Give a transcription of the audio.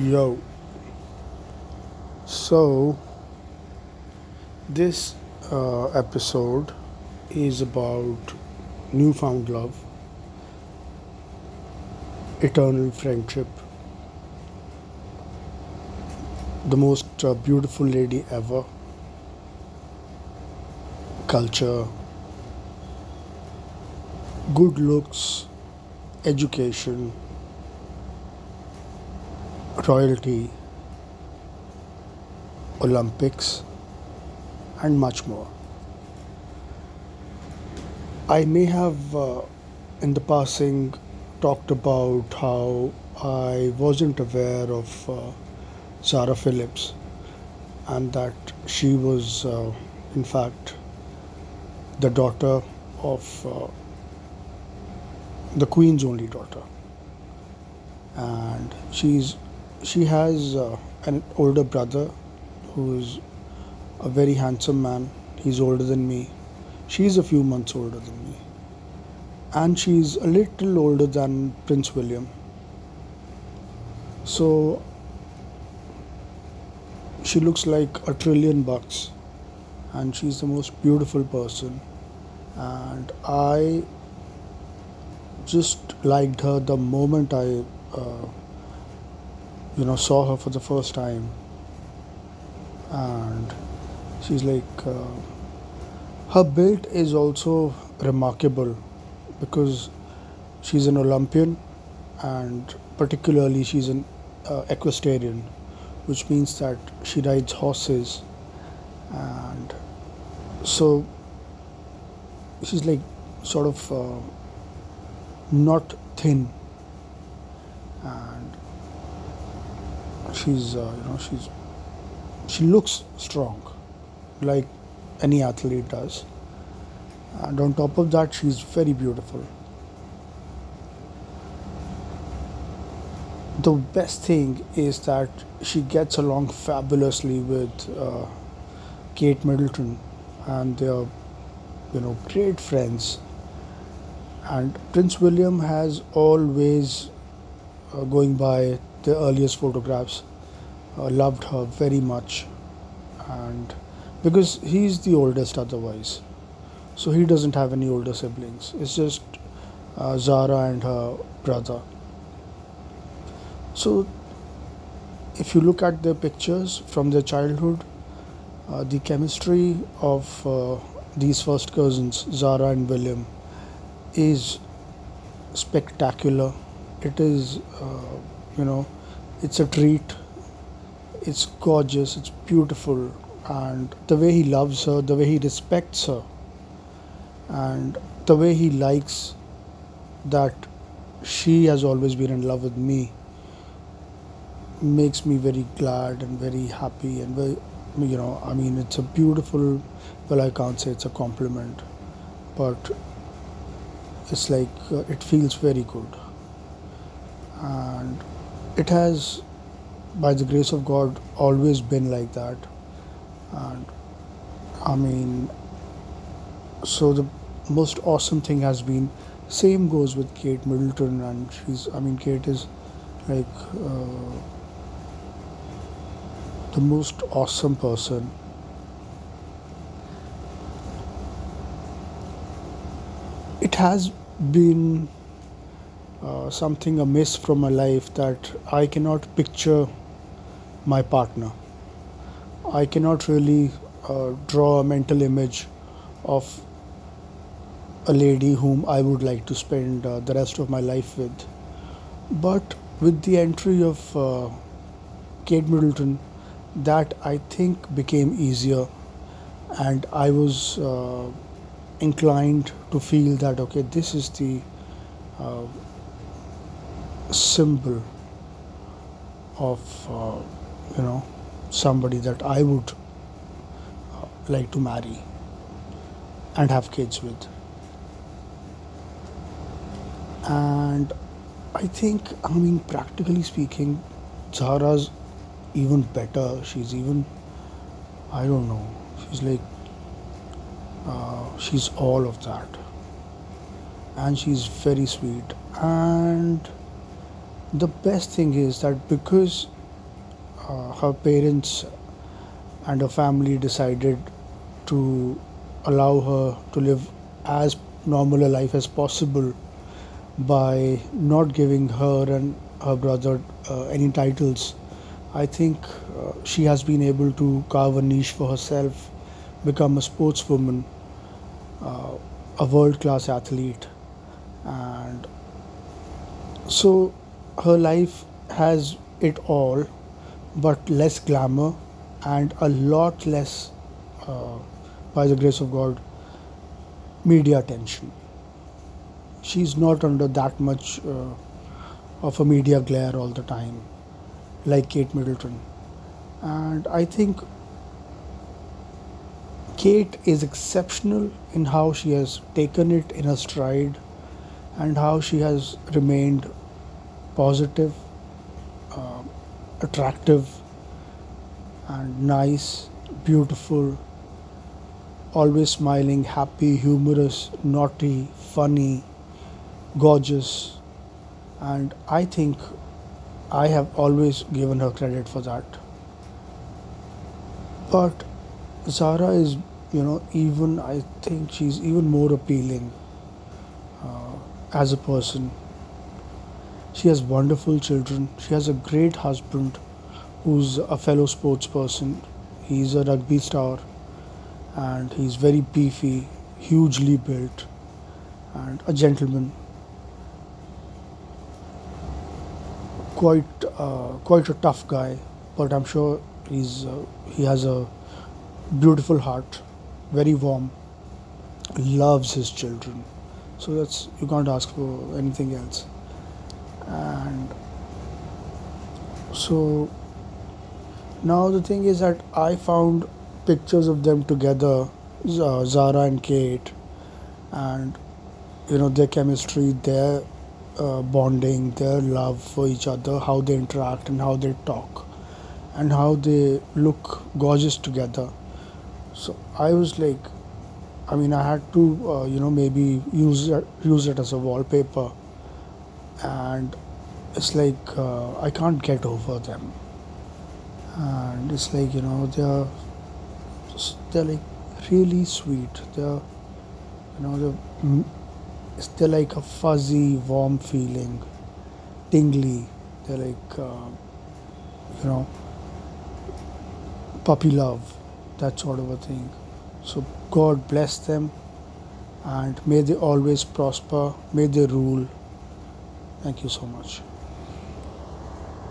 Yo, so this uh, episode is about newfound love, eternal friendship, the most uh, beautiful lady ever, culture, good looks, education, royalty, Olympics, and much more. I may have uh, in the passing talked about how I wasn't aware of uh, Zara Phillips and that she was, uh, in fact, the daughter of uh, the Queen's only daughter. And she's she has uh, an older brother who's a very handsome man. He's older than me. She's a few months older than me. And she's a little older than Prince William. So she looks like a trillion bucks. And she's the most beautiful person. And I just liked her the moment I, uh, you know, saw her for the first time. And she's like, uh, her build is also remarkable because she's an Olympian and particularly she's an uh, equestrian, which means that she rides horses and so she's like sort of uh, not thin and she's uh, you know she's she looks strong like any athlete does. And on top of that she's very beautiful. The best thing is that she gets along fabulously with uh, Kate Middleton and they're you know great friends. And Prince William has always uh, going by the earliest photographs uh, loved her very much. And because he's the oldest otherwise so he doesn't have any older siblings. It's just uh, Zara and her brother. So if you look at their pictures from their childhood uh, the chemistry of uh, these first cousins Zara and William is spectacular. It is uh, you know it's a treat. It's gorgeous. It's beautiful. And the way he loves her the way he respects her and the way he likes that she has always been in love with me makes me very glad and very happy. And very you know i mean it's a beautiful well i can't say it's a compliment but it's like uh, it feels very good. And it has by the grace of god always been like that. And i mean so the most awesome thing has been same goes with kate middleton and she's i mean kate is like uh, the most awesome person. It has been uh, something amiss from my life that I cannot picture my partner. I cannot really uh, draw a mental image of a lady whom I would like to spend uh, the rest of my life with. But with the entry of uh, Kate Middleton, that I think became easier, and I was uh, inclined to feel that okay, this is the symbol of uh, you know somebody that I would uh, like to marry and have kids with. And I think, I mean, practically speaking, Zara's even better. She's even, I don't know, she's like uh, she's all of that and she's very sweet and the best thing is that because uh, her parents and her family decided to allow her to live as normal a life as possible by not giving her and her brother uh, any titles. I think uh, she has been able to carve a niche for herself, become a sportswoman, uh, a world class athlete, and so her life has it all, but less glamour and a lot less, uh, by the grace of God, media attention. She's not under that much uh, of a media glare all the time, like Kate Middleton. And I think Kate is exceptional in how she has taken it in her stride and how she has remained positive, uh, attractive, and nice, beautiful, always smiling, happy, humorous, naughty, funny, gorgeous. And I think I have always given her credit for that. But Zara is, you know, even I think she's even more appealing uh, as a person. She has wonderful children. She has a great husband who's a fellow sports person. He's a rugby star and he's very beefy, hugely built, and a gentleman. Quite, uh, quite a tough guy, but I'm sure he's uh, he has a beautiful heart, very warm, loves his children. So that's you can't ask for anything else. And so now the thing is that I found pictures of them together, Zara and Kate, and you know their chemistry, their uh, bonding, their love for each other, how they interact and how they talk, and how they look gorgeous together. So I was like, I mean, I had to, uh, you know, maybe use it, use it as a wallpaper, and it's like uh, I can't get over them, and it's like you know they're they're like really sweet. They're you know they're, they're like a fuzzy, warm feeling, tingly. They're like uh, you know puppy love, that sort of a thing. So God bless them, and may they always prosper. May they rule. Thank you so much.